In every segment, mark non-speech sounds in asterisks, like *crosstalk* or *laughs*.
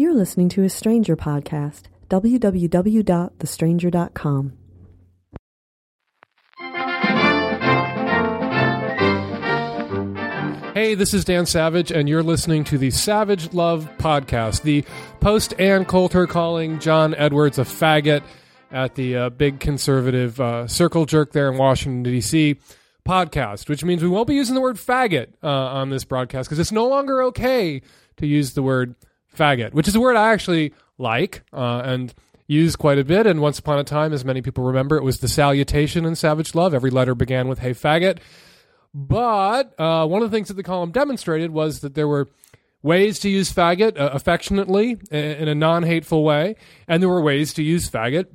You're listening to a Stranger podcast. www.thestranger.com. Hey, this is Dan Savage, and you're listening to the Savage Love Podcast, the post Ann Coulter calling John Edwards a faggot at the uh, big conservative uh, circle jerk there in Washington, D.C. podcast, which means we won't be using the word faggot uh, on this broadcast because it's no longer okay to use the word faggot, which is a word I actually like uh, and use quite a bit. And once upon a time, as many people remember, it was the salutation in Savage Love. Every letter began with "Hey faggot." But uh, one of the things that the column demonstrated was that there were ways to use faggot uh, affectionately in a non hateful way, and there were ways to use faggot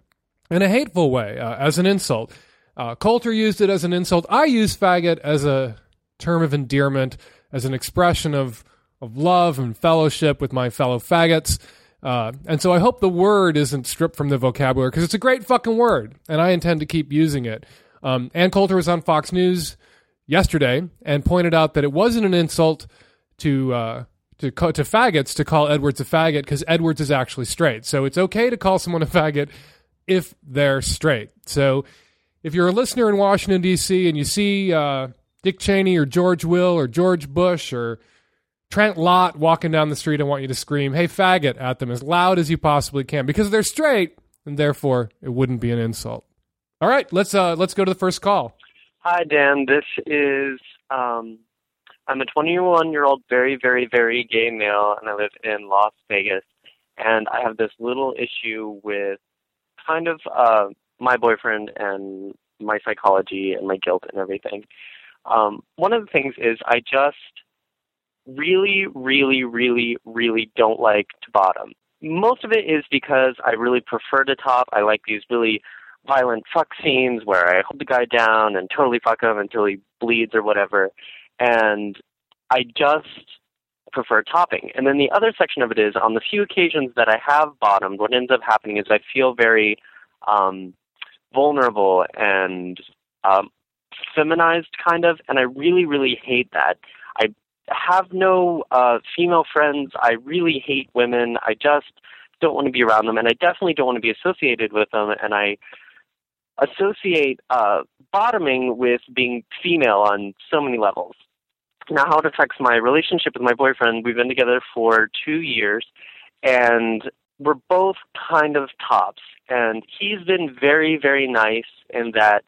in a hateful way uh, as an insult. Uh, Coulter used it as an insult. I use faggot as a term of endearment, as an expression of, of love and fellowship with my fellow faggots. Uh, and so I hope the word isn't stripped from the vocabulary because it's a great fucking word, and I intend to keep using it. Um, Ann Coulter was on Fox News yesterday and pointed out that it wasn't an insult to uh, to to faggots to call Edwards a faggot because Edwards is actually straight. So it's okay to call someone a faggot if they're straight. So if you're a listener in Washington D.C. and you see uh, Dick Cheney or George Will or George Bush or Trent Lott walking down the street, I want you to scream "Hey faggot" at them as loud as you possibly can because they're straight, and therefore it wouldn't be an insult. All right, let's uh, let's go to the first call. Hi, Dan. This is um, I'm a 21 year old, very, very, very gay male, and I live in Las Vegas. And I have this little issue with kind of uh, my boyfriend and my psychology and my guilt and everything. Um, one of the things is I just really, really, really, really don't like to bottom. Most of it is because I really prefer to top. I like these really violent fuck scenes where I hold the guy down and totally fuck him until he bleeds or whatever. And I just prefer topping. And then the other section of it is on the few occasions that I have bottomed, what ends up happening is I feel very um, vulnerable and um, feminized, kind of, and I really, really hate that. I have no uh, female friends. I really hate women. I just don't want to be around them, and I definitely don't want to be associated with them. And I associate uh, bottoming with being female on so many levels. Now, how it affects my relationship with my boyfriend, we've been together for two years, and we're both kind of tops. And he's been very, very nice in that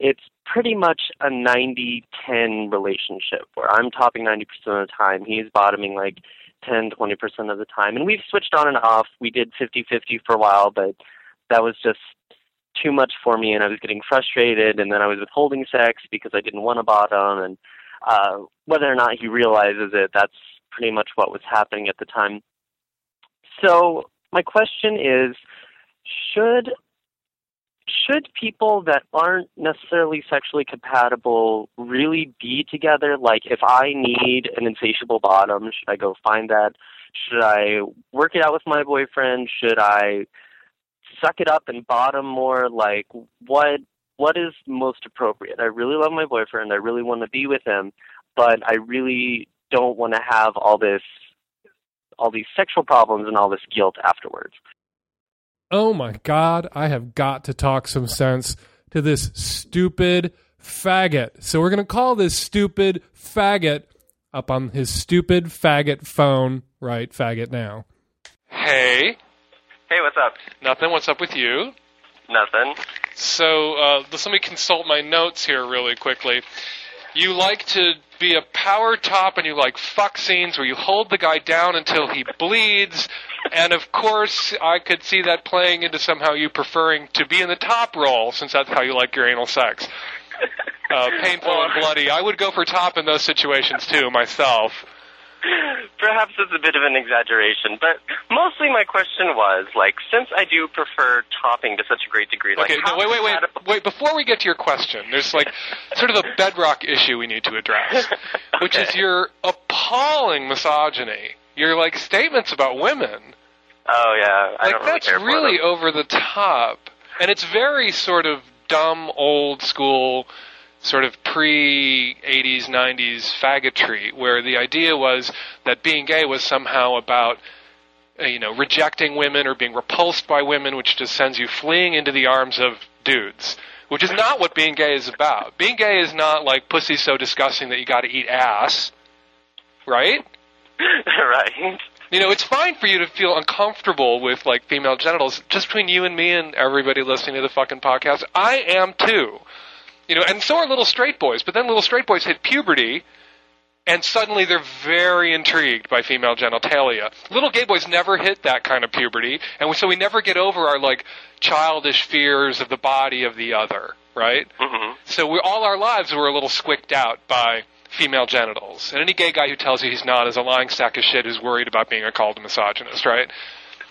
it's pretty much a 90 10 relationship where I'm topping 90% of the time, he's bottoming like 10 20% of the time. And we've switched on and off. We did 50 50 for a while, but that was just too much for me and I was getting frustrated and then I was withholding sex because I didn't want to bottom and uh whether or not he realizes it that's pretty much what was happening at the time. So my question is should should people that aren't necessarily sexually compatible really be together? Like, if I need an insatiable bottom, should I go find that? Should I work it out with my boyfriend? Should I suck it up and bottom more? Like, what what is most appropriate? I really love my boyfriend. I really want to be with him, but I really don't want to have all this all these sexual problems and all this guilt afterwards. Oh my god, I have got to talk some sense to this stupid faggot. So we're going to call this stupid faggot up on his stupid faggot phone, right? Faggot now. Hey. Hey, what's up? Nothing. What's up with you? Nothing. So, uh, let me consult my notes here really quickly. You like to be a power top and you like fuck scenes where you hold the guy down until he bleeds. And of course, I could see that playing into somehow you preferring to be in the top role since that's how you like your anal sex. Uh, painful and bloody. I would go for top in those situations too, myself. *laughs* Perhaps it's a bit of an exaggeration, but mostly my question was like, since I do prefer topping to such a great degree, like, Okay, no, wait, wait, wait, wait. Before we get to your question, there's like *laughs* sort of a bedrock issue we need to address, *laughs* which is your appalling misogyny. Your like statements about women. Oh yeah, I Like don't really that's really over the top, and it's very sort of dumb, old school, sort of pre '80s, '90s faggotry, where the idea was that being gay was somehow about uh, you know, rejecting women or being repulsed by women, which just sends you fleeing into the arms of dudes. Which is not what being gay is about. Being gay is not like pussy's so disgusting that you got to eat ass, right? *laughs* right. You know, it's fine for you to feel uncomfortable with like female genitals. Just between you and me and everybody listening to the fucking podcast, I am too. You know, and so are little straight boys. But then little straight boys hit puberty, and suddenly they're very intrigued by female genitalia. Little gay boys never hit that kind of puberty, and so we never get over our like childish fears of the body of the other, right? hmm So we all our lives we're a little squicked out by female genitals. And any gay guy who tells you he's not is a lying sack of shit who's worried about being called a misogynist, right?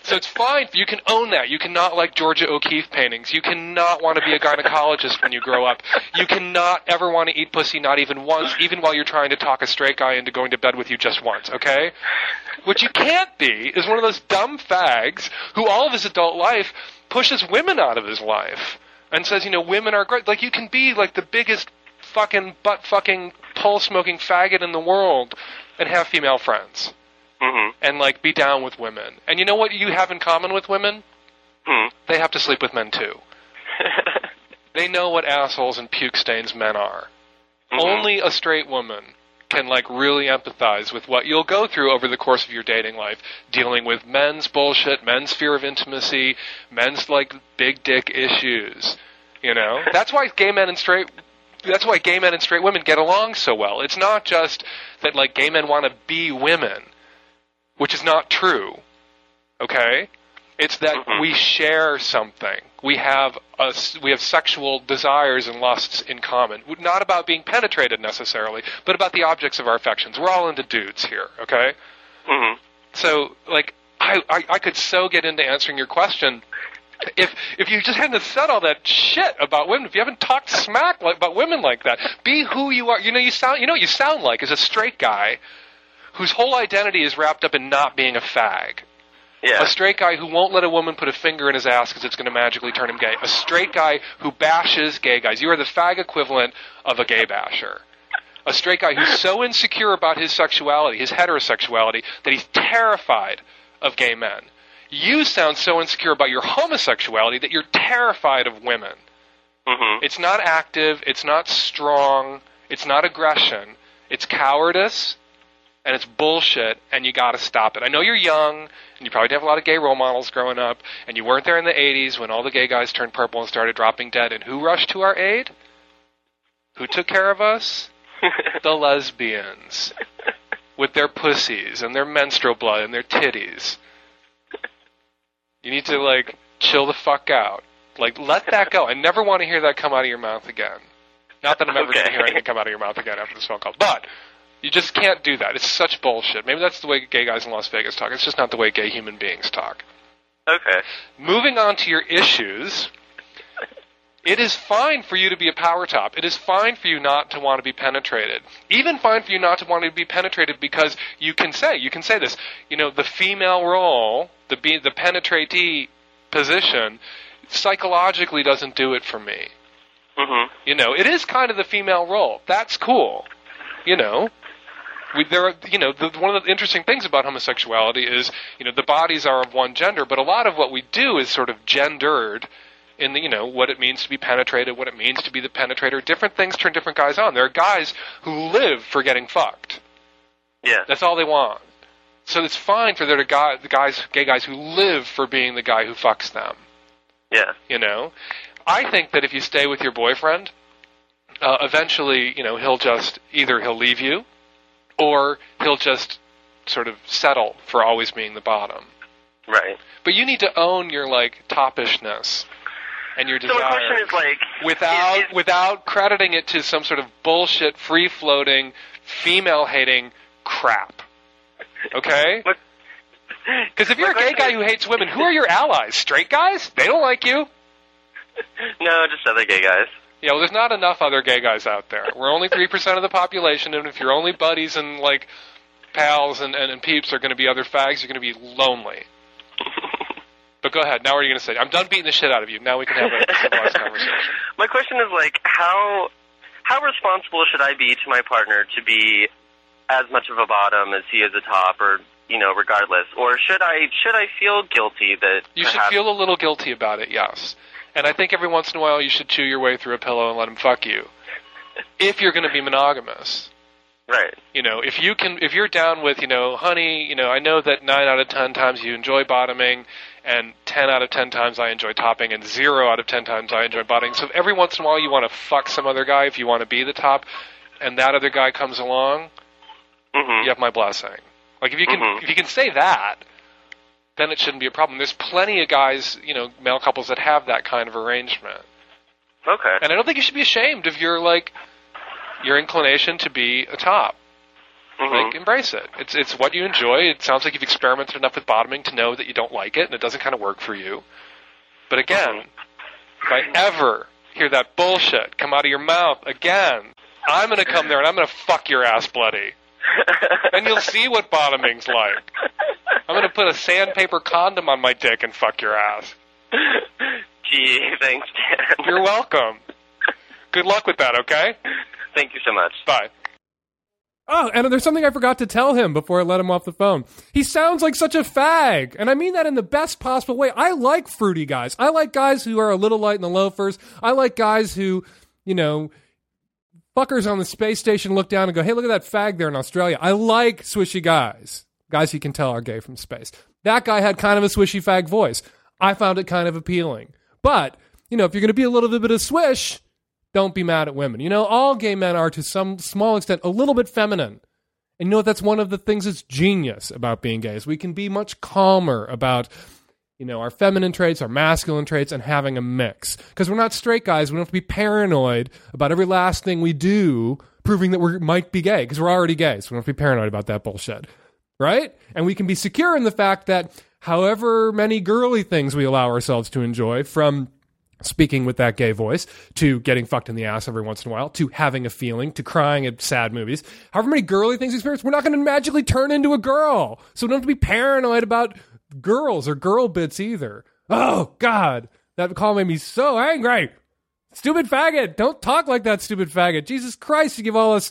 So it's fine. You can own that. You cannot like Georgia O'Keeffe paintings. You cannot want to be a gynecologist when you grow up. You cannot ever want to eat pussy, not even once, even while you're trying to talk a straight guy into going to bed with you just once, okay? What you can't be is one of those dumb fags who all of his adult life pushes women out of his life and says, you know, women are great. Like you can be like the biggest fucking butt fucking pole smoking faggot in the world and have female friends hmm and like be down with women. And you know what you have in common with women? Hmm. They have to sleep with men too. *laughs* They know what assholes and puke stains men are. Mhm. Only a straight woman can like really empathize with what you'll go through over the course of your dating life, dealing with men's bullshit, men's fear of intimacy, men's like big dick issues. You know? *laughs* That's why gay men and straight that's why gay men and straight women get along so well. It's not just that like gay men want to be women, which is not true. Okay? It's that Mhm. we share something. We have a, we have sexual desires and lusts in common. Not about being penetrated necessarily, but about the objects of our affections. We're all into dudes here, okay? hmm So, like, I, I, I could so get into answering your question if if you just hadn't said all that shit about women, if you haven't talked smack like, about women like that, be who you are. You know, you sound you know what you sound like is a straight guy whose whole identity is wrapped up in not being a fag. Yeah. A straight guy who won't let a woman put a finger in his ass because it's going to magically turn him gay. A straight guy who bashes gay guys. You are the fag equivalent of a gay basher. A straight guy who's so insecure about his sexuality, his heterosexuality, that he's terrified of gay men. You sound so insecure about your homosexuality that you're terrified of women. hmm It's not active, it's not strong, it's not aggression, it's cowardice, and it's bullshit, and you gotta stop it. I know you're young, and you probably didn't have a lot of gay role models growing up, and you weren't there in the 80s when all the gay guys turned purple and started dropping dead, and who rushed to our aid? Who took care of us? *laughs* The lesbians. With their pussies, and their menstrual blood, and their titties. You need to, like, chill the fuck out. Like, let that go. I never want to hear that come out of your mouth again. Not that I'm ever going to hear anything come out of your mouth again after this phone call. But you just can't do that. It's such bullshit. Maybe that's the way gay guys in Las Vegas talk. It's just not the way gay human beings talk. okay. Moving on to your issues. It is fine for you to be a power top. It is fine for you not to want to be penetrated. Even fine for you not to want to be penetrated because you can say, you can say this, you know, the female role, the be, the penetratee position psychologically doesn't do it for me. hmm You know, it is kind of the female role. That's cool. You know, we, there are, you know, the, one of the interesting things about homosexuality is, you know, the bodies are of one gender, but a lot of what we do is sort of gendered in the, you know, what it means to be penetrated, what it means to be the penetrator. Different things turn different guys on. There are guys who live for getting fucked. Yeah. That's all they want. So it's fine for there to guy, the guys, gay guys who live for being the guy who fucks them Yeah. you know i think that if you stay with your boyfriend uh, eventually you know he'll just either he'll leave you or he'll just sort of settle for always being the bottom Right. but you need to own your like topishness and your desire. So my question is like, without is- is- without crediting it to some sort of bullshit free floating female hating crap okay *laughs* because if you're a gay guy who hates women who are your allies straight guys they don't like you *laughs* no, just other gay guys. Yeah, well, there's not enough other gay guys out there. We're only three percent of the population, and if your only buddies and like pals and, and, and peeps are going to be other fags, you're going to be lonely. But go ahead. Now, what are you going to say? I'm done beating the shit out of you. Now we can have a *laughs* civilized conversation. My question is like, how how responsible should I be to my partner to be as much of a bottom as he is a top, or you know, regardless, or should I should I feel guilty that You should feel a little guilty about it, yes. And I think every once in a while you should chew your way through a pillow and let him fuck you. If you're going to be monogamous. right? You know, if you can, if you're down with, you know, honey, you know, I know that nine out of ten times you enjoy bottoming, and ten out of ten times I enjoy topping, and zero out of ten times I enjoy bottoming. So if every once in a while you want to fuck some other guy, if you want to be the top, and that other guy comes along, hmm you have my blessing. Like if you can, Mhm. if you can say that, then it shouldn't be a problem. There's plenty of guys, you know, male couples that have that kind of arrangement. Okay. And I don't think you should be ashamed of your like your inclination to be a top. Mhm. Like embrace it. It's it's what you enjoy. It sounds like you've experimented enough with bottoming to know that you don't like it and it doesn't kind of work for you. But again, if I ever hear that bullshit come out of your mouth again, I'm gonna come there and I'm gonna fuck your ass bloody. *laughs* And you'll see what bottoming's like. I'm gonna put a sandpaper condom on my dick and fuck your ass. Gee, thanks, Dan. You're welcome. Good luck with that, okay? Thank you so much. Bye. Oh, and there's something I forgot to tell him before I let him off the phone. He sounds like such a fag, and I mean that in the best possible way. I like fruity guys. I like guys who are a little light in the loafers. I like guys who, you know, fuckers on the space station look down and go, "Hey, look at that fag there in Australia." I like swishy guys. Guys you can tell are gay from space. That guy had kind of a swishy fag voice. I found it kind of appealing. But, you know, if you're going to be a little bit of swish, don't be mad at women. You know, all gay men are to some small extent a little bit feminine. And you know? That's one of the things that's genius about being gay is we can be much calmer about, you know, our feminine traits, our masculine traits, and having a mix. Because we're not straight guys. We don't have to be paranoid about every last thing we do proving that we might be gay because we're already gay. So we don't have to be paranoid about that bullshit. Right? And we can be secure in the fact that however many girly things we allow ourselves to enjoy from speaking with that gay voice, to getting fucked in the ass every once in a while, to having a feeling, to crying at sad movies. However many girly things we experience, we're not going to magically turn into a girl. So we don't have to be paranoid about girls or girl bits either. Oh, God. That call made me so angry. Stupid faggot. Don't talk like that, stupid faggot. Jesus Christ, you give all us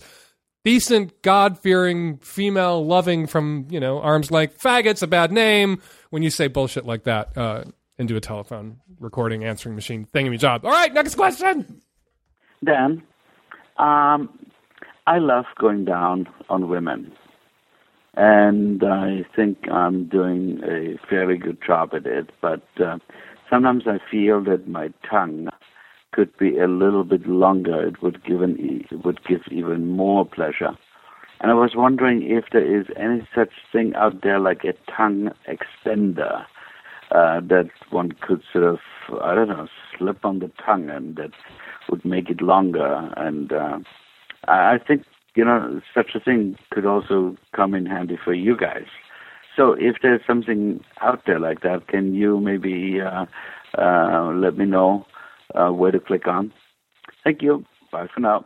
decent, God fearing, female loving from, you know, arms like Faggot's a bad name when you say bullshit like that uh, into a telephone recording answering machine thingy job. All right, next question. Dan, um, I love going down on women, and I think I'm doing a fairly good job at it. But uh, sometimes I feel that my tongue could be a little bit longer. It would give an e- it would give even more pleasure. And I was wondering if there is any such thing out there like a tongue extender uh, that one could sort of, I don't know, slip on the tongue and that would make it longer. And uh, I I think, you know, such a thing could also come in handy for you guys. So if there's something out there like that, can you maybe uh, uh, let me know uh, where to click on? Thank you. Bye for now.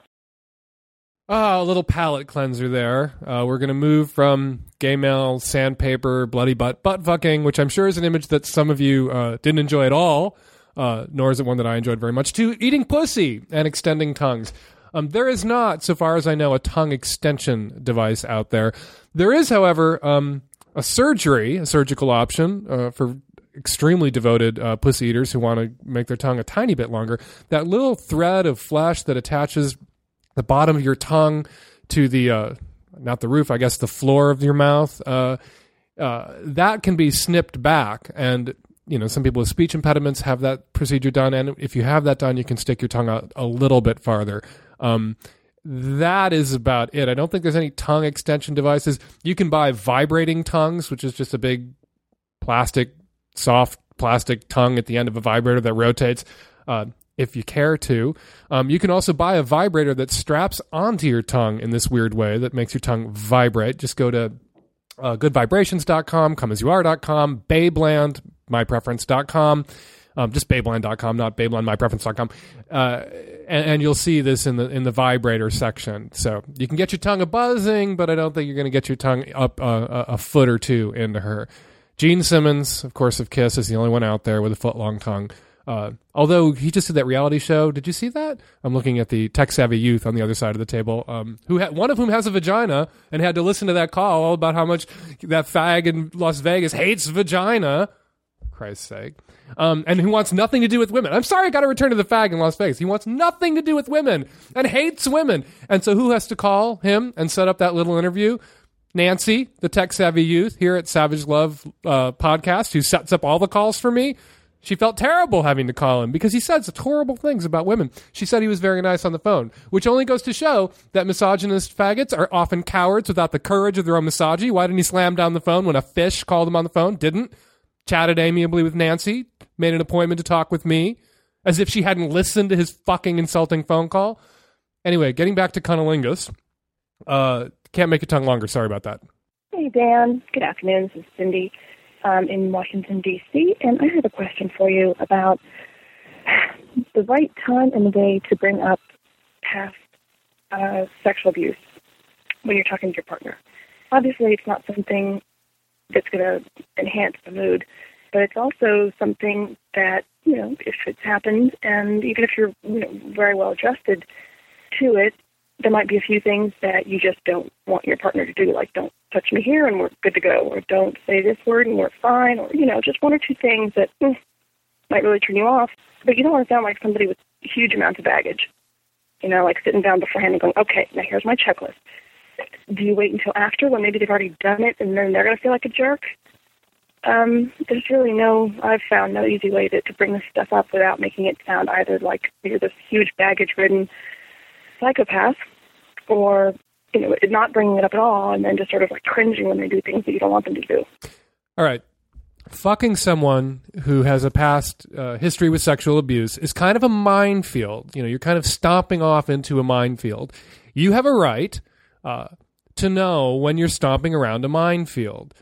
Oh, a little palate cleanser there. Uh, we're going to move from gay male, sandpaper, bloody butt, butt fucking, which I'm sure is an image that some of you uh, didn't enjoy at all, uh, nor is it one that I enjoyed very much, to eating pussy and extending tongues. Um, there is not, so far as I know, a tongue extension device out there. There is, however, um, a surgery, a surgical option uh, for extremely devoted uh, pussy eaters who want to make their tongue a tiny bit longer. That little thread of flesh that attaches the bottom of your tongue to the uh, not the roof, I guess the floor of your mouth. Uh, uh, that can be snipped back, and you know some people with speech impediments have that procedure done. And if you have that done, you can stick your tongue out a little bit farther. Um, that is about it. I don't think there's any tongue extension devices. You can buy vibrating tongues, which is just a big plastic, soft plastic tongue at the end of a vibrator that rotates. Uh, if you care to, um, you can also buy a vibrator that straps onto your tongue in this weird way that makes your tongue vibrate. Just go to uh, goodvibrations.com, comeasyouare.com, Babeland, mypreference.com. Um, just Babeland.com, not Babelandmypreference.com. Uh, and, and you'll see this in the in the vibrator section. So you can get your tongue a buzzing, but I don't think you're going to get your tongue up uh, a, a foot or two into her. Gene Simmons, of course, of Kiss, is the only one out there with a foot long tongue. Uh, although he just did that reality show, did you see that? I'm looking at the tech savvy youth on the other side of the table, um, who ha- one of whom has a vagina and had to listen to that call all about how much that fag in Las Vegas hates vagina. Christ's sake. Um, and who wants nothing to do with women. I'm sorry, I got to return to the fag in Las Vegas. He wants nothing to do with women and hates women. And so who has to call him and set up that little interview? Nancy, the tech savvy youth here at Savage Love uh, podcast, who sets up all the calls for me. She felt terrible having to call him because he said such horrible things about women. She said he was very nice on the phone, which only goes to show that misogynist faggots are often cowards without the courage of their own misogyny. Why didn't he slam down the phone when a fish called him on the phone? Didn't. Chatted amiably with Nancy, made an appointment to talk with me, as if she hadn't listened to his fucking insulting phone call. Anyway, getting back to cunnilingus. Uh, can't make your tongue longer. Sorry about that. Hey, Dan. Good afternoon. This is Cindy um, in Washington, D.C., and I have a question for you about the right time and way to bring up past uh, sexual abuse when you're talking to your partner. Obviously, it's not something that's going to enhance the mood, but it's also something that, you know, if it's happened, and even if you're, you know, very well adjusted to it, there might be a few things that you just don't want your partner to do, like don't touch me here and we're good to go, or don't say this word and we're fine, or, you know, just one or two things that mm, might really turn you off. But you don't want to sound like somebody with huge amounts of baggage. You know, like sitting down beforehand and going, okay, now here's my checklist. Do you wait until after when maybe they've already done it and then they're going to feel like a jerk? Um, there's really no, I've found no easy way to, to bring this stuff up without making it sound either like you're this huge baggage ridden psychopath or you know not bringing it up at all and then just sort of like cringing when they do things that you don't want them to do. All right. Fucking someone who has a past uh, history with sexual abuse is kind of a minefield. You know you're kind of stomping off into a minefield. You have a right uh, to know when you're stomping around a minefield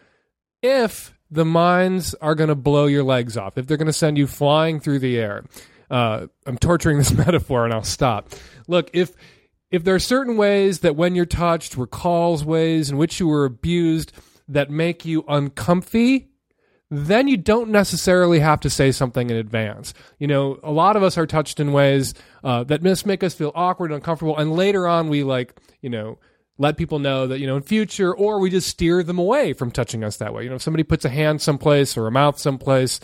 if the mines are going to blow your legs off if they're going to send you flying through the air uh, i'm torturing this *laughs* metaphor and i'll stop look if if there are certain ways that when you're touched recalls ways in which you were abused that make you uncomfy then you don't necessarily have to say something in advance. You know, a lot of us are touched in ways uh, that just make us feel awkward and uncomfortable, and later on we like, you know, let people know that you know in future, or we just steer them away from touching us that way. You know, if somebody puts a hand someplace or a mouth someplace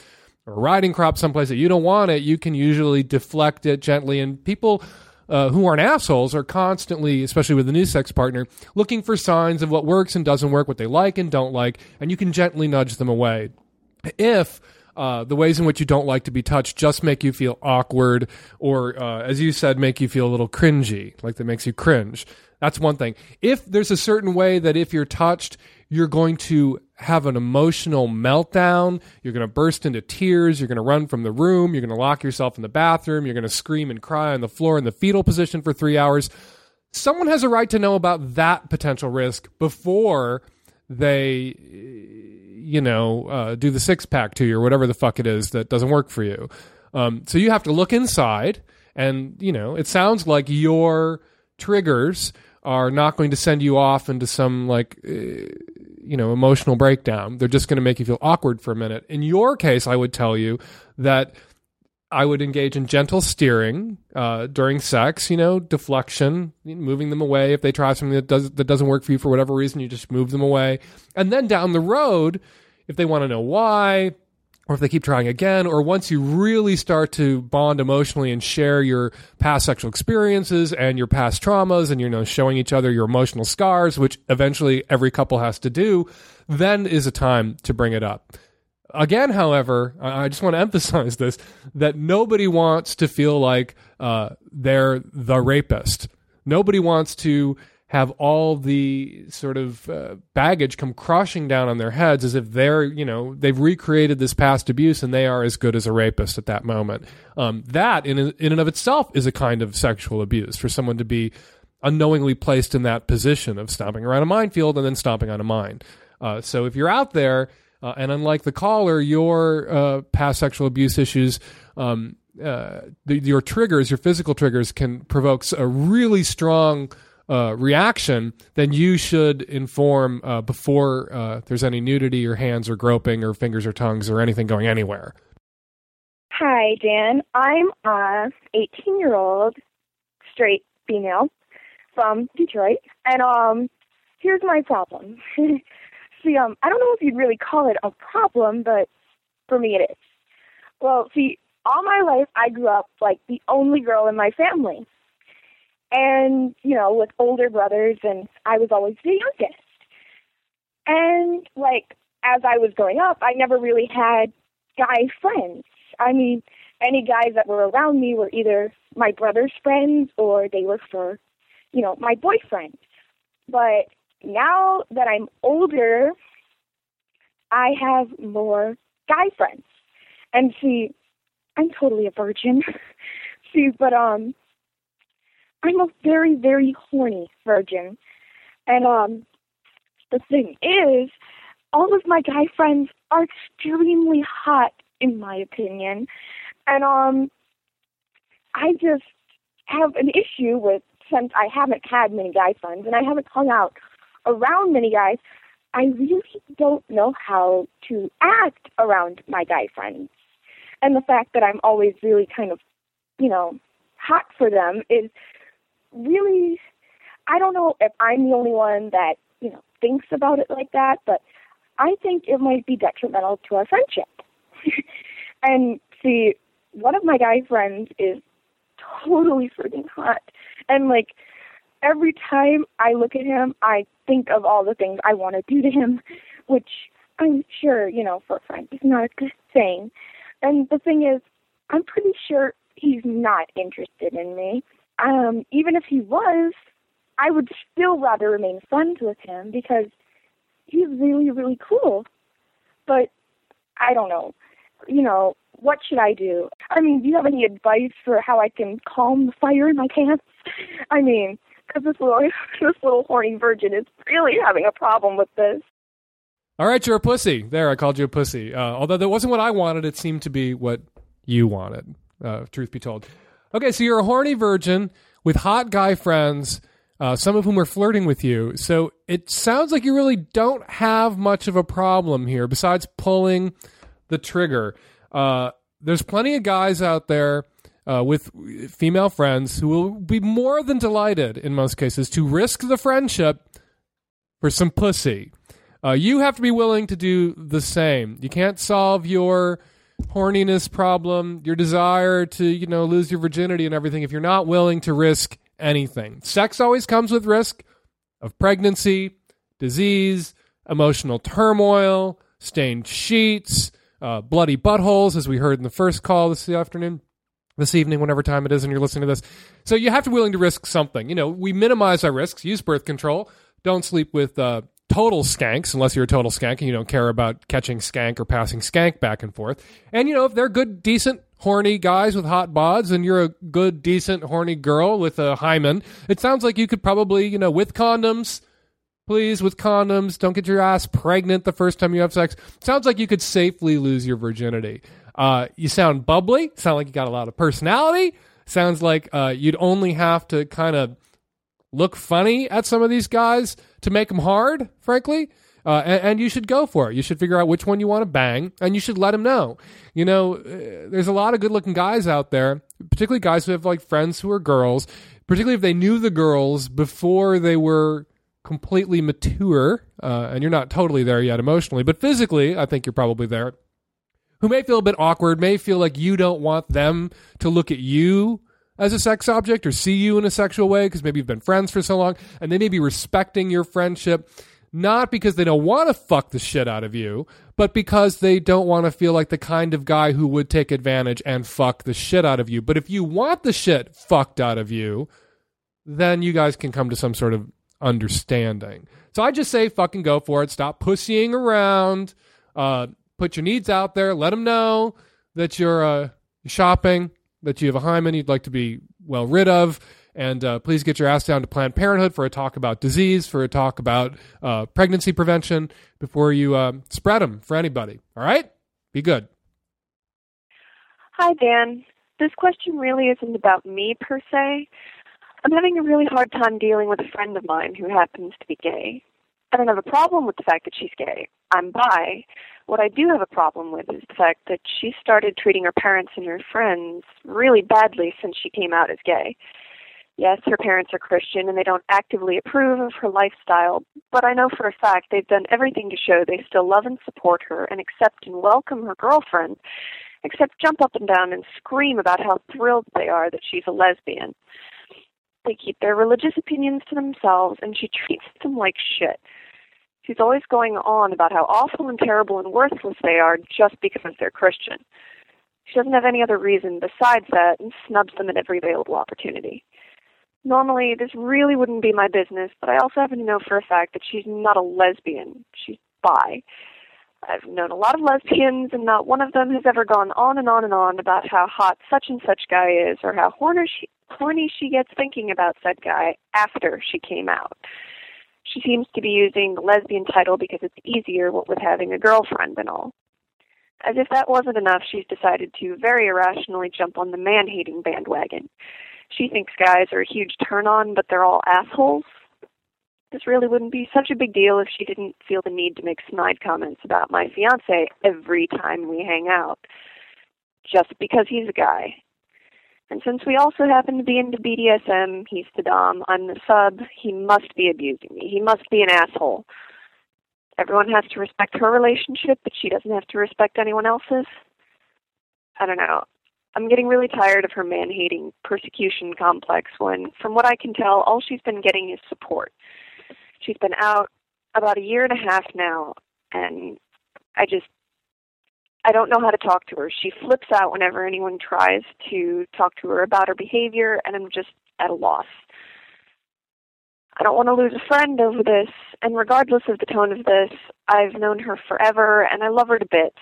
or a riding crop someplace that you don't want it, you can usually deflect it gently, and people uh, who aren't assholes are constantly, especially with a new sex partner, looking for signs of what works and doesn't work, what they like and don't like, and you can gently nudge them away. If uh, the ways in which you don't like to be touched just make you feel awkward, or uh, as you said, make you feel a little cringy, like that makes you cringe. That's one thing. If there's a certain way that if you're touched, you're going to have an emotional meltdown. You're going to burst into tears. You're going to run from the room. You're going to lock yourself in the bathroom. You're going to scream and cry on the floor in the fetal position for three hours. Someone has a right to know about that potential risk before they, you know, uh, do the six pack to you or whatever the fuck it is that doesn't work for you. Um, so you have to look inside, and you know, it sounds like your triggers are not going to send you off into some like uh, you know emotional breakdown. They're just going to make you feel awkward for a minute. In your case i would tell you that i would engage in gentle steering uh, during sex you know deflection moving them away. If they try something that does that doesn't work for you for whatever reason you just move them away. And then down the road if they want to know why or if they keep trying again, or once you really start to bond emotionally and share your past sexual experiences and your past traumas and you know showing each other your emotional scars, which eventually every couple has to do, then is a time to bring it up. Again, however, I just want to *laughs* emphasize this that nobody wants to feel like uh, they're the rapist. Nobody wants to have all the sort of uh, baggage come crashing down on their heads as if they're, you know, they've recreated this past abuse and they are as good as a rapist at that moment. Um, that, in, in and of itself, is a kind of sexual abuse for someone to be unknowingly placed in that position of stomping around a minefield and then stomping on a mine. Uh, so if you're out there, uh, and unlike the caller, your uh, past sexual abuse issues, um, uh, the, your triggers, your physical triggers, can provoke a really strong uh, reaction, then you should inform uh, before uh, there's any nudity or hands or groping or fingers or tongues or anything going anywhere. Hi, Dan. I'm a 18 year old straight female from Detroit, and um, here's my problem. *laughs* see, um, I don't know if you'd really call it a problem, but for me it is. Well, see, all my life I grew up like the only girl in my family, and you know, with older brothers, and I was always the youngest. And like as I was growing up, I never really had guy friends. I mean, any guys that were around me were either my brother's friends or they were for, you know, my boyfriend. But now that I'm older, I have more guy friends. And see, I'm totally a virgin. *laughs* see, but um I'm a very, very horny virgin. And um the thing is, all of my guy friends are extremely hot in my opinion. And um I just have an issue with since I haven't had many guy friends and I haven't hung out around many guys, I really don't know how to act around my guy friends. And the fact that I'm always really kind of, you know, hot for them is really I don't know if I'm the only one that, you know, thinks about it like that, but I think it might be detrimental to our friendship. *laughs* and see, one of my guy friends is totally freaking hot. And like every time I look at him, I think of all the things I want to do to him, *laughs* which I'm sure, you know, for a friend is not a good thing. And the thing is, I'm pretty sure he's not interested in me. Um, even if he was, I would still rather remain friends with him because he's really, really cool. But I don't know. You know, what should I do? I mean, do you have any advice for how I can calm the fire in my pants? *laughs* I mean, because this little *laughs* this little horny virgin is really having a problem with this. All right, you're a pussy. There, I called you a pussy. Uh, although that wasn't what I wanted, it seemed to be what you wanted. Uh, truth be told. Okay, so you're a horny virgin with hot guy friends uh, some of whom are flirting with you. So it sounds like you really don't have much of a problem here besides pulling the trigger. Uh, there's plenty of guys out there uh, with female friends who will be more than delighted in most cases to risk the friendship for some pussy. Uh, you have to be willing to do the same. You can't solve your horniness problem, your desire to, you know, lose your virginity and everything if you're not willing to risk anything. Sex always comes with risk of pregnancy, disease, emotional turmoil, stained sheets, uh, bloody buttholes, as we heard in the first call this afternoon, this evening, whenever time it is, and you're listening to this. So you have to be willing to risk something. You know, we minimize our risks, use birth control, don't sleep with uh, total skanks unless you're a total skank and you don't care about catching skank or passing skank back and forth. And, you know, if they're good, decent horny guys with hot bods and you're a good, decent, horny girl with a hymen, it sounds like you could probably, you know, with condoms, please, with condoms, don't get your ass pregnant the first time you have sex. Sounds like you could safely lose your virginity. Uh, you sound bubbly, sound like you got a lot of personality. Sounds like uh, you'd only have to kind of look funny at some of these guys to make them hard, frankly. Uh, and, and, you should go for it. You should figure out which one you want to bang, and you should let them know. You know, uh, there's a lot of good-looking guys out there, particularly guys who have like friends who are girls. Particularly if they knew the girls before they were completely mature, uh, and you're not totally there yet emotionally, but physically, I think you're probably there. Who may feel a bit awkward, may feel like you don't want them to look at you as a sex object or see you in a sexual way because maybe you've been friends for so long, and they may be respecting your friendship not because they don't want to fuck the shit out of you, but because they don't want to feel like the kind of guy who would take advantage and fuck the shit out of you. But if you want the shit fucked out of you, then you guys can come to some sort of understanding. So I just say fucking go for it. Stop pussying around. Uh, put your needs out there. Let them know that you're uh, shopping, that you have a hymen you'd like to be well rid of and uh, please get your ass down to Planned Parenthood for a talk about disease, for a talk about uh, pregnancy prevention before you uh, spread them for anybody. All right? Be good. Hi, Dan. This question really isn't about me per se. I'm having a really hard time dealing with a friend of mine who happens to be gay. I don't have a problem with the fact that she's gay. I'm bi. What I do have a problem with is the fact that she started treating her parents and her friends really badly since she came out as gay. Yes, her parents are Christian and they don't actively approve of her lifestyle, but I know for a fact they've done everything to show they still love and support her and accept and welcome her girlfriend, except jump up and down and scream about how thrilled they are that she's a lesbian. They keep their religious opinions to themselves and she treats them like shit. She's always going on about how awful and terrible and worthless they are just because they're Christian. She doesn't have any other reason besides that and snubs them at every available opportunity. Normally, this really wouldn't be my business, but I also happen to know for a fact that she's not a lesbian. She's bi. I've known a lot of lesbians, and not one of them has ever gone on and on and on about how hot such and such guy is, or how horny she, horny she gets thinking about said guy after she came out. She seems to be using the lesbian title because it's easier, what with having a girlfriend and all. As if that wasn't enough, she's decided to very irrationally jump on the man hating bandwagon. She thinks guys are a huge turn on, but they're all assholes. This really wouldn't be such a big deal if she didn't feel the need to make snide comments about my fiance every time we hang out. Just because he's a guy. And since we also happen to be into BDSM, he's the Dom, I'm the sub, he must be abusing me. He must be an asshole. Everyone has to respect her relationship, but she doesn't have to respect anyone else's. I don't know. I'm getting really tired of her man hating persecution complex when, from what I can tell, all she's been getting is support. She's been out about a year and a half now, and I just I don't know how to talk to her. She flips out whenever anyone tries to talk to her about her behavior, and I'm just at a loss. I don't want to lose a friend over this, and regardless of the tone of this, I've known her forever, and I love her to bits.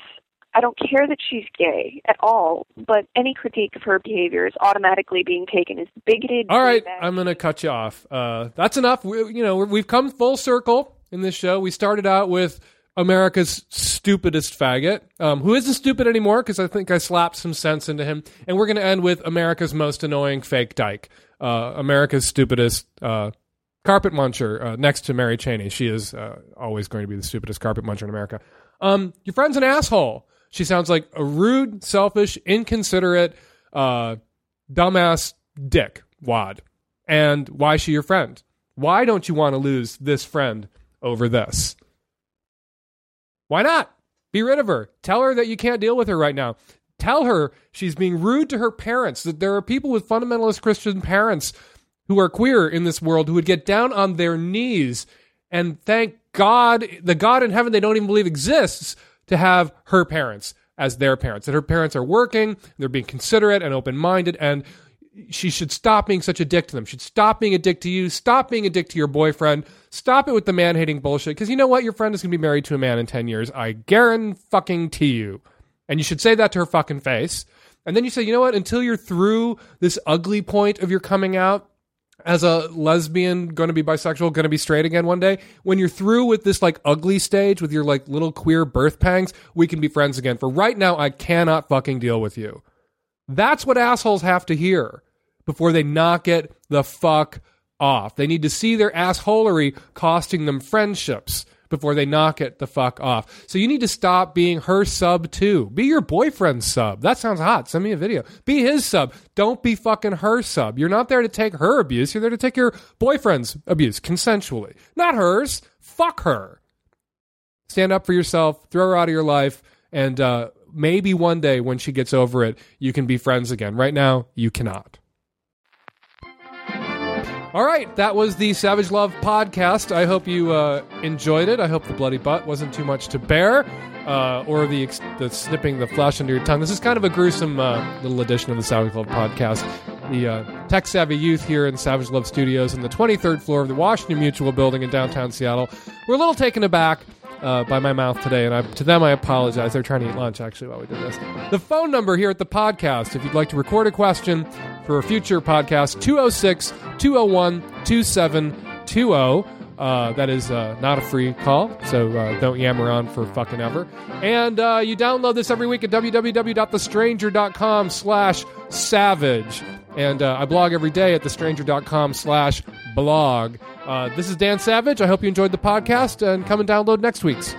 I don't care that she's gay at all, but any critique of her behavior is automatically being taken as bigoted. All right, bad. I'm going to cut you off. Uh, that's enough. We, you know, we've come full circle in this show. We started out with America's stupidest faggot, um, who isn't stupid anymore because I think I slapped some sense into him. And we're going to end with America's most annoying fake dyke, uh, America's stupidest uh, carpet muncher uh, next to Mary Cheney. She is uh, always going to be the stupidest carpet muncher in America. Um, your friend's an asshole. She sounds like a rude, selfish, inconsiderate, uh, dumbass dick wad. And why is she your friend? Why don't you want to lose this friend over this? Why not? Be rid of her. Tell her that you can't deal with her right now. Tell her she's being rude to her parents, that there are people with fundamentalist Christian parents who are queer in this world who would get down on their knees and thank God, the God in heaven they don't even believe exists, to have her parents as their parents. That her parents are working, they're being considerate and open minded, and she should stop being such a dick to them. She should stop being a dick to you. Stop being a dick to your boyfriend. Stop it with the man hating bullshit. Because you know what? Your friend is going to be married to a man in 10 years. I guarantee fucking to you. And you should say that to her fucking face. And then you say, you know what? Until you're through this ugly point of your coming out as a lesbian, going to be bisexual, going to be straight again one day, when you're through with this like ugly stage with your like little queer birth pangs, we can be friends again. For right now, I cannot fucking deal with you. That's what assholes have to hear before they knock it the fuck off. They need to see their assholery costing them friendships before they knock it the fuck off. So you need to stop being her sub too. Be your boyfriend's sub. That sounds hot. Send me a video. Be his sub. Don't be fucking her sub. You're not there to take her abuse. You're there to take your boyfriend's abuse consensually, not hers. Fuck her. Stand up for yourself. Throw her out of your life. And uh, maybe one day when she gets over it, you can be friends again. Right now, you cannot. All right, that was the Savage Love podcast. I hope you uh, enjoyed it. I hope the bloody butt wasn't too much to bear, uh, or the the snipping the flesh under your tongue. This is kind of a gruesome uh, little edition of the Savage Love podcast. The uh, tech savvy youth here in Savage Love Studios on the 23rd floor of the Washington Mutual Building in downtown Seattle. We're a little taken aback uh, by my mouth today, and I, to them I apologize. They're trying to eat lunch actually while we did this. The phone number here at the podcast, if you'd like to record a question for a future podcast, 206 201 2720. Uh, that is uh, not a free call, so uh, don't yammer on for fucking ever. And uh, you download this every week at www.thestranger.com slash savage. And uh, I blog every day at thestranger.com slash blog. This is Dan Savage. I hope you enjoyed the podcast and come and download next week's.